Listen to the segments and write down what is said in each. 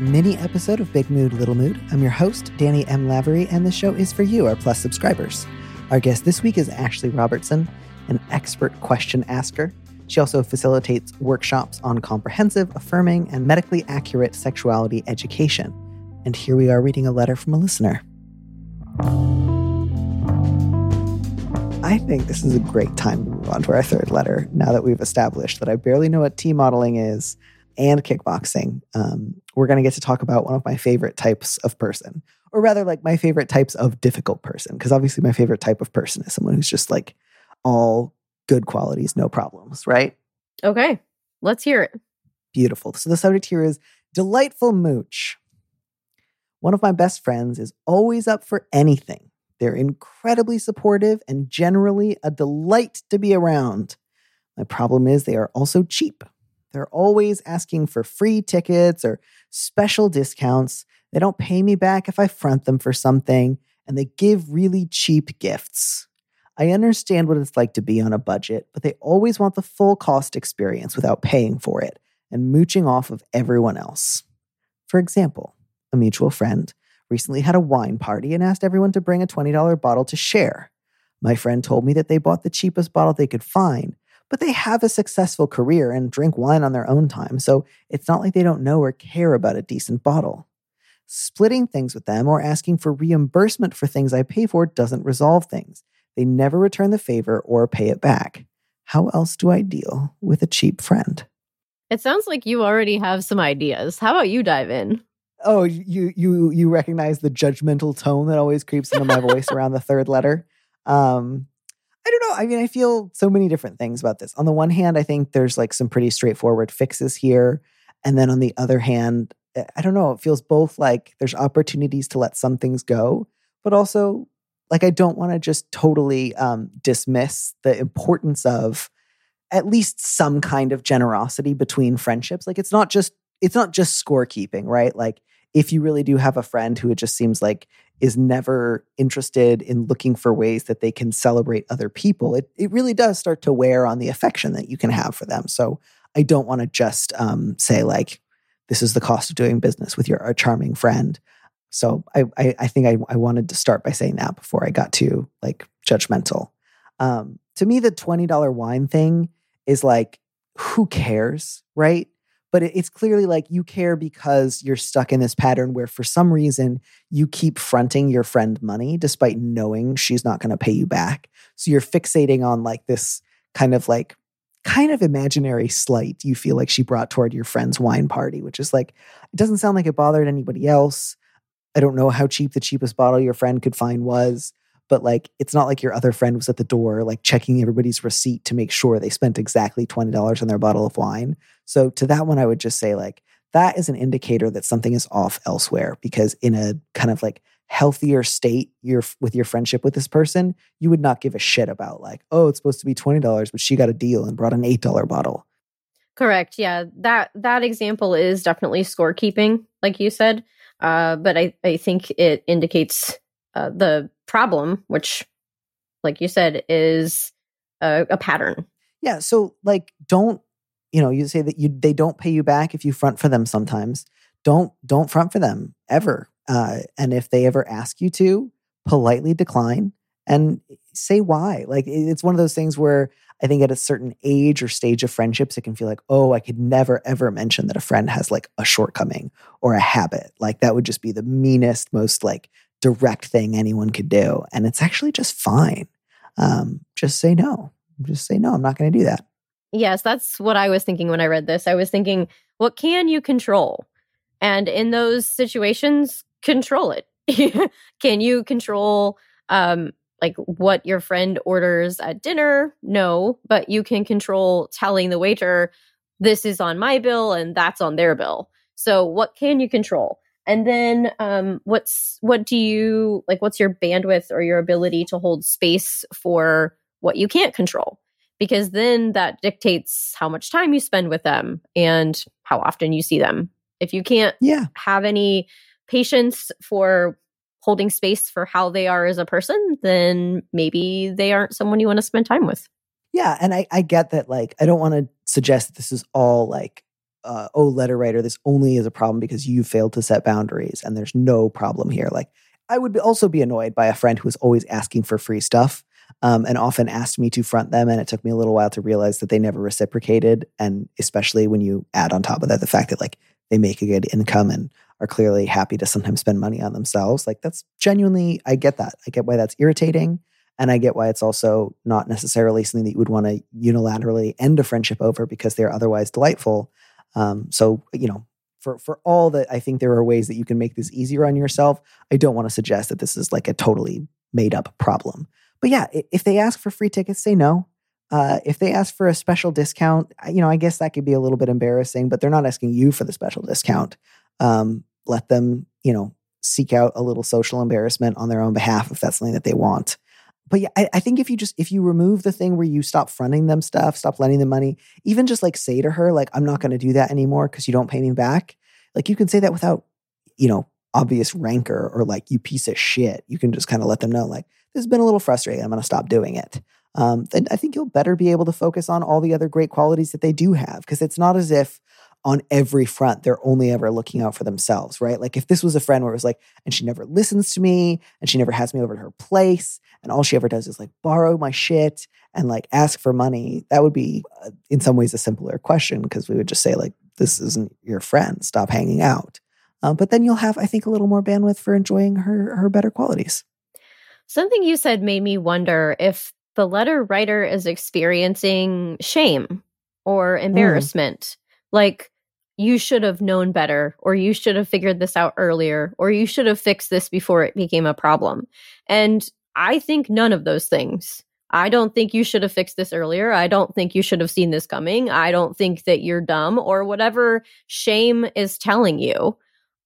Mini episode of Big Mood, Little Mood. I'm your host, Danny M. Lavery, and the show is for you, our Plus subscribers. Our guest this week is Ashley Robertson, an expert question asker. She also facilitates workshops on comprehensive, affirming, and medically accurate sexuality education. And here we are reading a letter from a listener. I think this is a great time to move on to our third letter now that we've established that I barely know what T modeling is and kickboxing. Um, we're going to get to talk about one of my favorite types of person, or rather, like my favorite types of difficult person. Because obviously, my favorite type of person is someone who's just like all good qualities, no problems, right? Okay, let's hear it. Beautiful. So the subject here is delightful mooch. One of my best friends is always up for anything. They're incredibly supportive and generally a delight to be around. My problem is they are also cheap. They're always asking for free tickets or special discounts. They don't pay me back if I front them for something, and they give really cheap gifts. I understand what it's like to be on a budget, but they always want the full cost experience without paying for it and mooching off of everyone else. For example, a mutual friend recently had a wine party and asked everyone to bring a $20 bottle to share. My friend told me that they bought the cheapest bottle they could find, but they have a successful career and drink wine on their own time, so it's not like they don't know or care about a decent bottle. Splitting things with them or asking for reimbursement for things I pay for doesn't resolve things. They never return the favor or pay it back. How else do I deal with a cheap friend? It sounds like you already have some ideas. How about you dive in? Oh, you you you recognize the judgmental tone that always creeps into my voice around the third letter. Um, I don't know. I mean, I feel so many different things about this. On the one hand, I think there's like some pretty straightforward fixes here. And then on the other hand, eh, I don't know. It feels both like there's opportunities to let some things go, but also like I don't want to just totally um, dismiss the importance of at least some kind of generosity between friendships. Like it's not just it's not just scorekeeping, right? Like if you really do have a friend who it just seems like is never interested in looking for ways that they can celebrate other people, it, it really does start to wear on the affection that you can have for them. So I don't want to just um, say, like, this is the cost of doing business with your a charming friend. So I, I, I think I, I wanted to start by saying that before I got too like judgmental. Um, to me, the $20 wine thing is like, who cares, right? But it's clearly like you care because you're stuck in this pattern where for some reason you keep fronting your friend money despite knowing she's not going to pay you back. So you're fixating on like this kind of like kind of imaginary slight you feel like she brought toward your friend's wine party which is like it doesn't sound like it bothered anybody else. I don't know how cheap the cheapest bottle your friend could find was but like it's not like your other friend was at the door like checking everybody's receipt to make sure they spent exactly $20 on their bottle of wine. So to that one i would just say like that is an indicator that something is off elsewhere because in a kind of like healthier state you're with your friendship with this person you would not give a shit about like oh it's supposed to be $20 but she got a deal and brought an $8 bottle. Correct yeah that that example is definitely scorekeeping like you said uh, but I, I think it indicates uh, the problem, which, like you said, is a, a pattern. Yeah. So, like, don't you know? You say that you they don't pay you back if you front for them. Sometimes don't don't front for them ever. Uh, and if they ever ask you to, politely decline and say why. Like, it's one of those things where I think at a certain age or stage of friendships, it can feel like, oh, I could never ever mention that a friend has like a shortcoming or a habit. Like that would just be the meanest, most like direct thing anyone could do. And it's actually just fine. Um, just say no. Just say no. I'm not going to do that. Yes, that's what I was thinking when I read this. I was thinking, what can you control? And in those situations, control it. can you control um like what your friend orders at dinner? No, but you can control telling the waiter this is on my bill and that's on their bill. So what can you control? And then um, what's what do you like what's your bandwidth or your ability to hold space for what you can't control? Because then that dictates how much time you spend with them and how often you see them. If you can't Yeah. have any patience for holding space for how they are as a person, then maybe they aren't someone you want to spend time with. Yeah, and I, I get that. Like, I don't want to suggest that this is all like, uh, oh, letter writer, this only is a problem because you failed to set boundaries, and there's no problem here. Like, I would also be annoyed by a friend who was always asking for free stuff, um, and often asked me to front them, and it took me a little while to realize that they never reciprocated, and especially when you add on top of that the fact that like they make a good income and are clearly happy to sometimes spend money on themselves. Like, that's genuinely, I get that. I get why that's irritating. And I get why it's also not necessarily something that you would want to unilaterally end a friendship over because they're otherwise delightful. Um, so, you know, for for all that I think there are ways that you can make this easier on yourself, I don't want to suggest that this is like a totally made up problem. But yeah, if they ask for free tickets, say no. Uh, if they ask for a special discount, you know, I guess that could be a little bit embarrassing, but they're not asking you for the special discount. Um, let them, you know, seek out a little social embarrassment on their own behalf if that's something that they want but yeah, I, I think if you just if you remove the thing where you stop fronting them stuff, stop lending them money, even just like say to her, like, I'm not gonna do that anymore because you don't pay me back. Like you can say that without, you know, obvious rancor or like you piece of shit. You can just kind of let them know, like, this has been a little frustrating. I'm gonna stop doing it. Um, then I think you'll better be able to focus on all the other great qualities that they do have. Because it's not as if on every front they're only ever looking out for themselves, right? Like if this was a friend where it was like, and she never listens to me and she never has me over to her place and all she ever does is like borrow my shit and like ask for money that would be uh, in some ways a simpler question because we would just say like this isn't your friend stop hanging out uh, but then you'll have i think a little more bandwidth for enjoying her her better qualities Something you said made me wonder if the letter writer is experiencing shame or embarrassment. Like, you should have known better, or you should have figured this out earlier, or you should have fixed this before it became a problem. And I think none of those things. I don't think you should have fixed this earlier. I don't think you should have seen this coming. I don't think that you're dumb or whatever shame is telling you.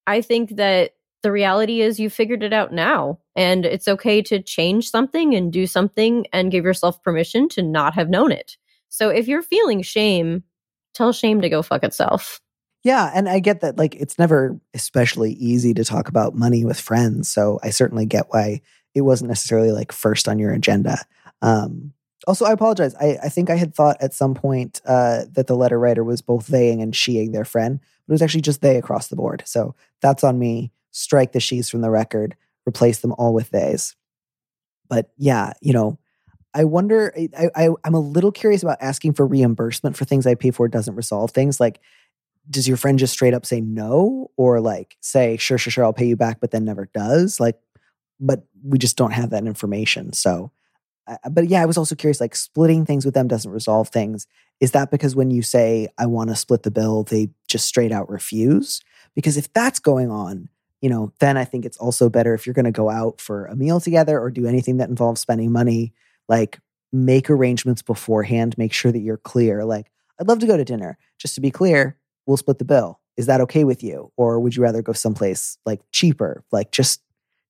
I think that the reality is you figured it out now and it's okay to change something and do something and give yourself permission to not have known it. So if you're feeling shame, tell shame to go fuck itself. yeah and i get that like it's never especially easy to talk about money with friends so i certainly get why it wasn't necessarily like first on your agenda. Um also i apologize. I, I think i had thought at some point uh, that the letter writer was both theying and sheing their friend but it was actually just they across the board. So that's on me. Strike the she's from the record. Replace them all with theys. But yeah you know i wonder I, I i'm a little curious about asking for reimbursement for things i pay for doesn't resolve things. Like does your friend just straight up say no? Or like say sure sure sure i'll pay you back but then never does? Like but we just don't have that information so uh, but yeah i was also curious like splitting things with them doesn't resolve things is that because when you say i want to split the bill they just straight out refuse because if that's going on you know then i think it's also better if you're going to go out for a meal together or do anything that involves spending money like make arrangements beforehand make sure that you're clear like i'd love to go to dinner just to be clear we'll split the bill. Is that okay with you? Or would you rather go someplace like cheaper? Like just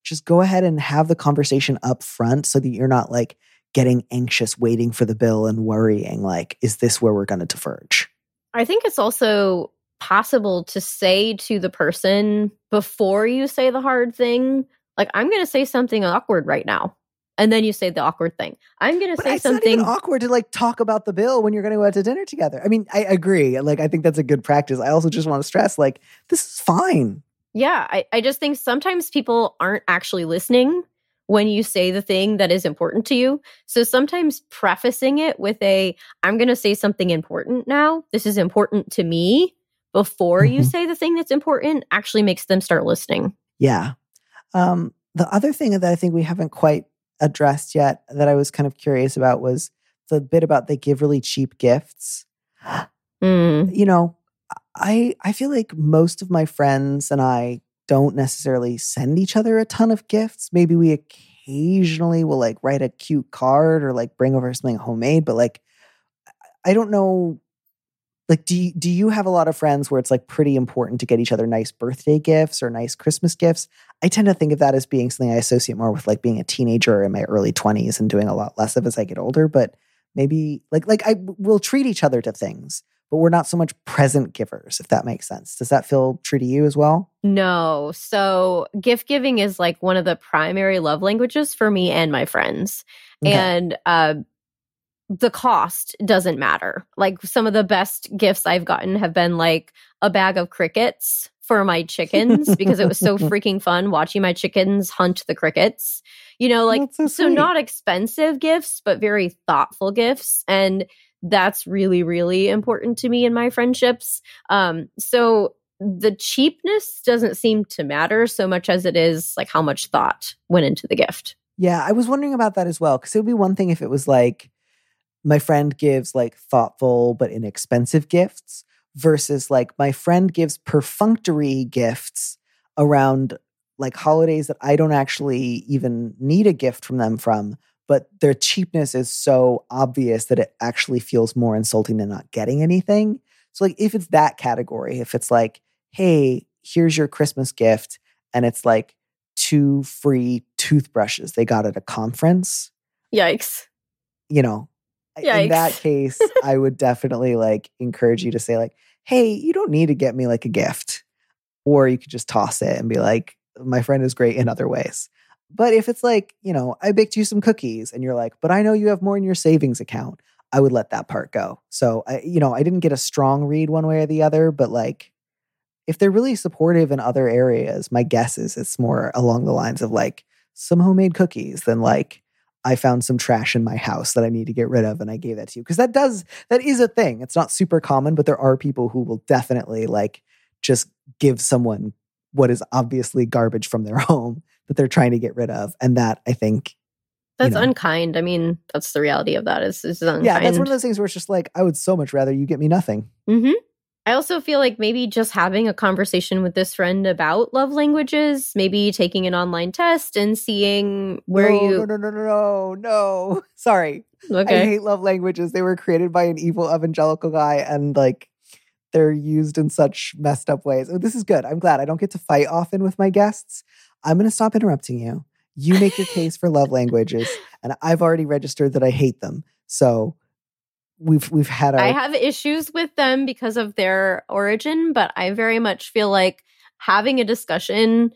just go ahead and have the conversation up front so that you're not like getting anxious waiting for the bill and worrying like is this where we're going to diverge? I think it's also possible to say to the person before you say the hard thing, like, I'm going to say something awkward right now. And then you say the awkward thing. I'm going to say something. awkward to like talk about the bill when you're going to go out to dinner together. I mean, I agree. Like I think that's a good practice. I also just want to stress like this is fine. Yeah, I, I just think sometimes people aren't actually listening when you say the thing that is important to you. So sometimes prefacing it with a, I'm going to say something important now. This is important to me before you Mhm. say the thing that's important actually makes them start listening. Yeah. Um, the other thing that I think we haven't quite addressed yet that I was kind of curious about was the bit about they give really cheap gifts. Mm. You know, I I feel like most of my friends and I don't necessarily send each other a ton of gifts. Maybe we occasionally will like write a cute card or like bring over something homemade, but like I don't know like do you, do you have a lot of friends where it's like pretty important to get each other nice birthday gifts or nice christmas gifts i tend to think of that as being something i associate more with like being a teenager in my early 20s and doing a lot less of as i get older but maybe like like i will treat each other to things but we're not so much present givers if that makes sense does that feel true to you as well No. So gift giving is like one of the primary love languages for me and my friends. Okay. And uh, the cost doesn't matter. Like some of the best gifts I've gotten have been like a bag of crickets for my chickens because it was so freaking fun watching my chickens hunt the crickets. You know, like so so not expensive gifts, but very thoughtful gifts. And that's really, really important to me in my friendships. Um, so the cheapness doesn't seem to matter so much as it is like how much thought went into the gift. Yeah, I was wondering about that as well. Because it would be one thing if it was like my friend gives like thoughtful but inexpensive gifts versus like my friend gives perfunctory gifts around like holidays that I don't actually even need a gift from them from, but their cheapness is so obvious that it actually feels more insulting than not getting anything. So, like, if it's that category, if it's like, hey, here's your Christmas gift, and it's like, two free toothbrushes they got at a conference, Yikes. you know, in that case, I would definitely like encourage you to say, like, hey, you don't need to get me like a gift. Or you could just toss it and be like, my friend is great in other ways. But if it's like, you know, I baked you some cookies and you're like, but I know you have more in your savings account, I would let that part go. So I, you know, I didn't get a strong read one way or the other, but like if they're really supportive in other areas, my guess is it's more along the lines of like some homemade cookies than like I found some trash in my house that I need to get rid of and I gave that to you. Because that does, that is a thing. It's not super common, but there are people who will definitely like just give someone what is obviously garbage from their home that they're trying to get rid of. And that I think, That's know. unkind. I mean, that's the reality of that is, is unkind. yeah, that's one of those things where it's just like, I would so much rather you get me nothing. hmm I also feel like maybe just having a conversation with this friend about love languages, maybe taking an online test and seeing where no, you. No, no, no, no, no, no. Sorry. I Okay. hate love languages. They were created by an evil evangelical guy and like they're used in such messed up ways. Oh, this is good. I'm glad I don't get to fight often with my guests. I'm going to stop interrupting you. You make your case for love languages and I've already registered that I hate them. So we've we've had our I have issues with them because of their origin, but I very much feel like having a discussion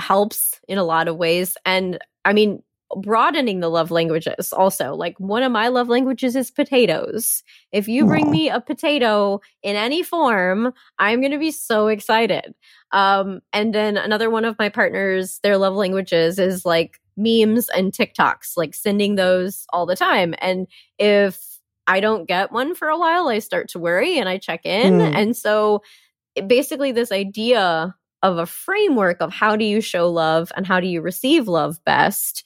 helps in a lot of ways. And I mean, broadening the love languages also. Like one of my love languages is potatoes. If you bring me a potato in any form, I'm going to be so excited. Um, and then another one of my partners, their love languages is like memes and TikToks, like sending those all the time. And if I don't get one for a while, I start to worry and I check in. Hmm. And so it- basically, this idea of a framework of how do you show love and how do you receive love best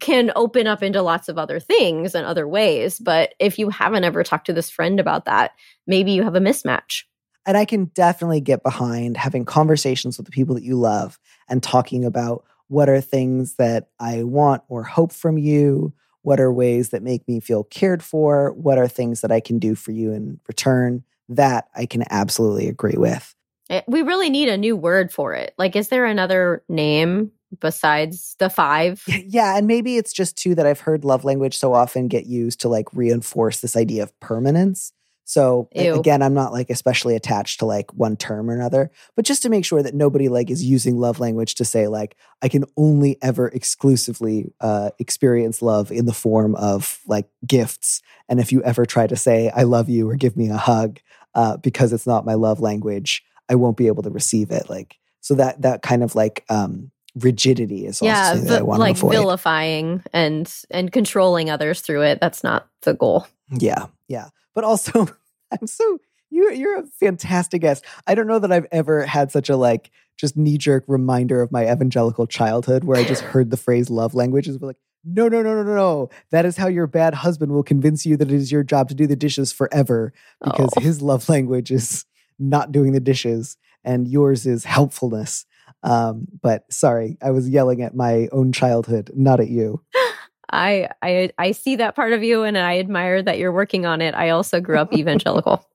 can open up into lots of other things and other ways. But if you haven't ever talked to this friend about that, maybe you have a mismatch. and I can definitely get behind having conversations with the people that you love and talking about what are things that I want or hope from you, what are ways that make me feel cared for, what are things that I can do for you in return. That I can absolutely agree with. Eh, We really need a new word for it. Like, is there another name besides the five? Yeah, and maybe it's just too that I've heard love language so often get used to like reinforce this idea of permanence. So Ew. again, I'm not like especially attached to like one term or another, but just to make sure that nobody like is using love language to say like I can only ever exclusively uh, experience love in the form of like gifts, and if you ever try to say I love you or give me a hug uh, because it's not my love language, I won't be able to receive it. Like so that that kind of like um, rigidity is also yeah, I vi- like avoid. vilifying and and controlling others through it. That's not the goal. Yeah, yeah. But also, I'm so you you're a fantastic guest. I don't know that I've ever had such a like just knee jerk reminder of my evangelical childhood where I just heard the phrase love languages. But like, no, no, no, no, no, no. That is how your bad husband will convince you that it is your job to do the dishes forever because Oh. his love language is not doing the dishes and yours is helpfulness. Um, but sorry, I was yelling at my own childhood, not at you. I I I see that part of you, and I admire that you're working on it. I also grew up evangelical.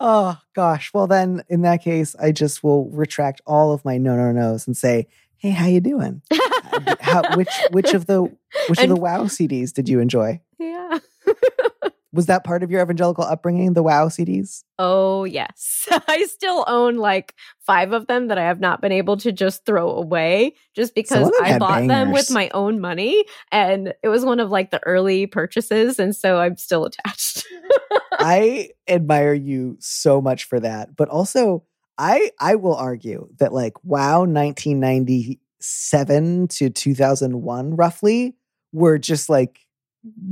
Oh gosh. Well then in that case, I just will retract all of my no no no's and say, Hey, how you doing? how, which which of the which And- of the WoW CDs did you enjoy? yeah. Was that part of your evangelical upbringing, the WoW CDs? Oh, yes. I still own like five of them that I have not been able to just throw away just because I bought them with my own money. And it was one of like the early purchases. And so I'm still attached. I admire you so much for that. But also, I I will argue that like WoW 1997 to 2001 roughly were just like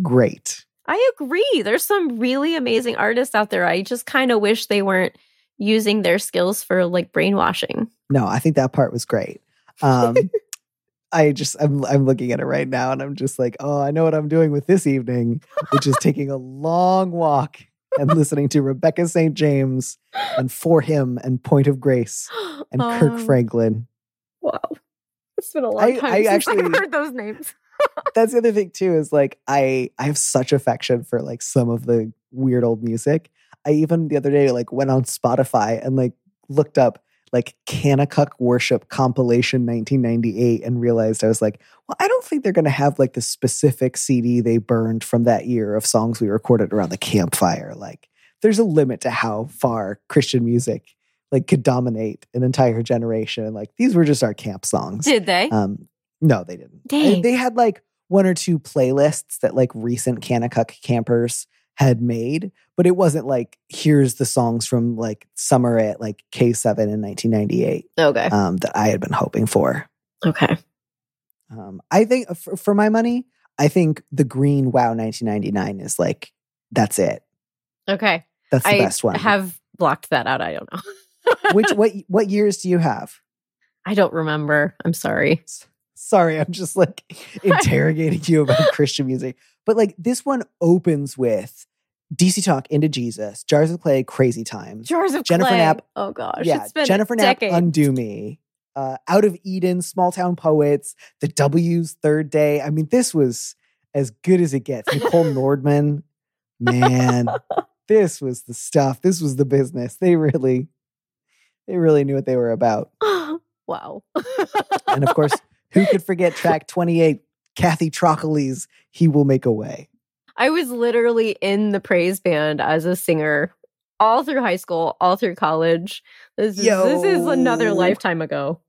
great. I agree. There's some really amazing artists out there. I just kind of wish they weren't using their skills for like brainwashing. No, I think that part was great. Um I just I'm I'm looking at it right now and I'm just like, "Oh, I know what I'm doing with this evening, which is taking a long walk and listening to Rebecca St. James and 4Him and Point of Grace and Kirk Um, Franklin. Wow. It's been a long I- time I since actually- I've heard those names. That's the other thing too is like i i have such affection for like some of the weird old music. I even the other day like went on spotify and like looked up like Kanakuk worship compilation 1998 and realized i was like well i don't think they're going to have like the specific cd they burned from that year of songs we recorded around the campfire. Like there's a limit to how far christian music like could dominate an entire generation. Like these were just our camp songs. Did they? um, no, they didn't. Dang. They had like one or two playlists that like recent Kanakuk campers had made, but it wasn't like here's the songs from like summer at like K7 in 1998 okay. um, that I had been hoping for. okay. Um, I think uh, for, for my money, I think the Green Wow 1999 is like that's it. Okay. That's the I best one. I have blocked that out. I don't know. Which what what years do you have? I don't remember. I'm sorry. Sorry, I'm just like interrogating you about Christian music. But like this one opens with DC Talk into Jesus, Jars of Clay, Crazy Times. Jars of Jennifer Clay. Knapp- Oh gosh. yeah, Jennifer Knapp, decades. Undo Me, uh, Out of Eden, Small Town Poets, The W's Third Day. I mean, this was as good as it gets. Nicole Nordeman, man, this was the stuff. This was the business. They really, they really knew what they were about. wow. And of course, who could forget track 28, Kathy Troccoli's He Will Make a Way. I was literally in the praise band as a singer all through high school, all through college. This is, this is another lifetime ago.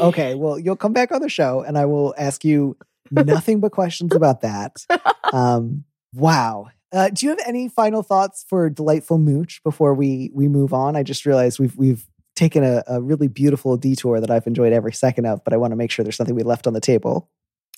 Okay, well, you'll come back on the show and I will ask you nothing but questions about that. Um, wow. Uh, do you have any final thoughts for Delightful Mooch before we we move on? I just realized we've we've taken a, a really beautiful detour that I've enjoyed every second of, but I want to make sure there's something we left on the table.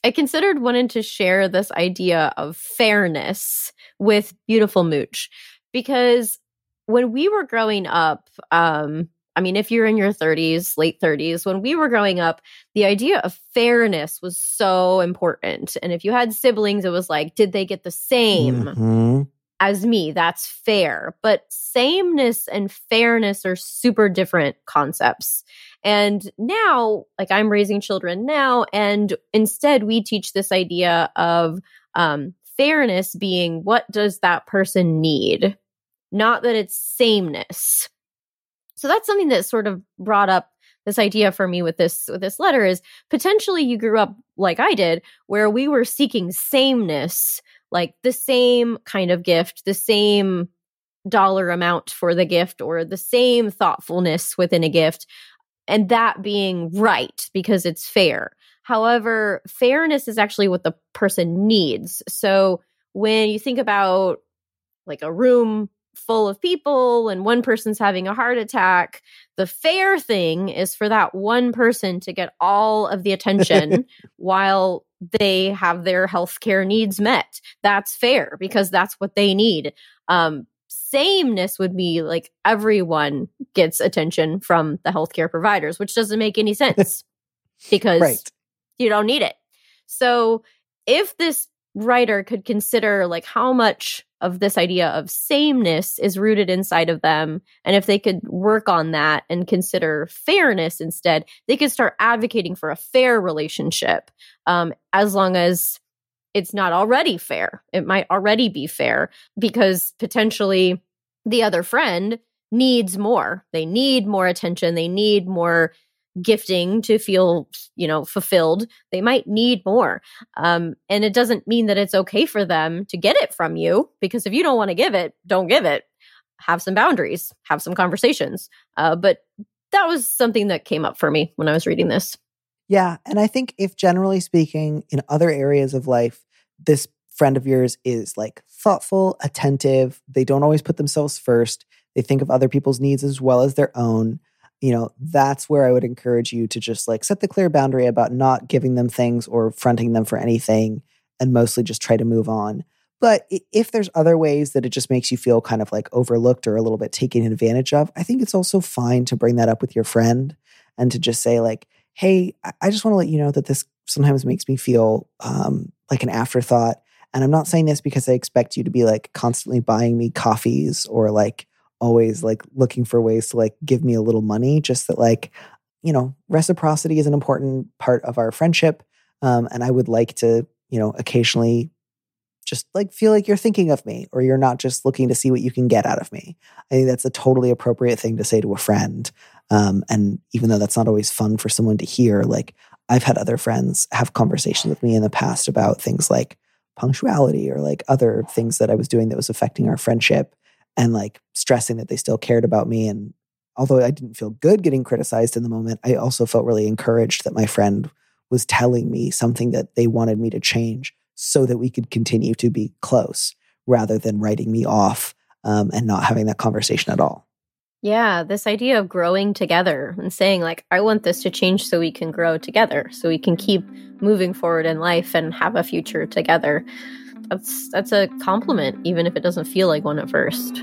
I considered wanting to share this idea of fairness with Beautiful Mooch because when we were growing up, um, I mean, if you're in your 30s, late 30s, when we were growing up, the idea of fairness was so important. And if you had siblings, it was like, did they get the same? Mhm. As me. That's fair. But sameness and fairness are super different concepts. And now, like I'm raising children now, and instead we teach this idea of um, fairness being what does that person need, not that it's sameness. So that's something that sort of brought up this idea for me with this with this letter is potentially you grew up like I did where we were seeking sameness like the same kind of gift, the same dollar amount for the gift, or the same thoughtfulness within a gift, and that being right because it's fair. However, fairness is actually what the person needs. So when you think about like a room full of people and one person's having a heart attack, the fair thing is for that one person to get all of the attention while they have their healthcare needs met. That's fair because that's what they need. Um, sameness would be like everyone gets attention from the healthcare providers, which doesn't make any sense because Right. you don't need it. So if this writer could consider like how much of this idea of sameness is rooted inside of them and if they could work on that and consider fairness instead they could start advocating for a fair relationship um, as long as it's not already fair it might already be fair because potentially the other friend needs more. They need more attention. They need more gifting to feel, you know, fulfilled. They might need more. Um, and it doesn't mean that it's okay for them to get it from you because if you don't want to give it, don't give it. Have some boundaries, have some conversations. Uh, but that was something that came up for me when I was reading this. Yeah. And I think if generally speaking, in other areas of life, this friend of yours is like thoughtful, attentive, they don't always put themselves first, they think of other people's needs as well as their own. You know, that's where I would encourage you to just like set the clear boundary about not giving them things or fronting them for anything and mostly just try to move on. But if there's other ways that it just makes you feel kind of like overlooked or a little bit taken advantage of, I think it's also fine to bring that up with your friend and to just say, like, hey, I just want to let you know that this sometimes makes me feel um, like an afterthought. And I'm not saying this because I expect you to be like constantly buying me coffees or like always like looking for ways to like give me a little money. Just that like, you know, reciprocity is an important part of our friendship. Um, and I would like to, you know, occasionally just like feel like you're thinking of me or you're not just looking to see what you can get out of me. I think that's a totally appropriate thing to say to a friend. Um, and even though that's not always fun for someone to hear, like I've had other friends have conversations with me in the past about things like punctuality or like other things that I was doing that was affecting our friendship and like stressing that they still cared about me. And although I didn't feel good getting criticized in the moment, I also felt really encouraged that my friend was telling me something that they wanted me to change so that we could continue to be close rather than writing me off um, and not having that conversation at all. Yeah, this idea of growing together and saying, like, I want this to change so we can grow together, so we can keep moving forward in life and have a future together. That's that's a compliment, even if it doesn't feel like one at first.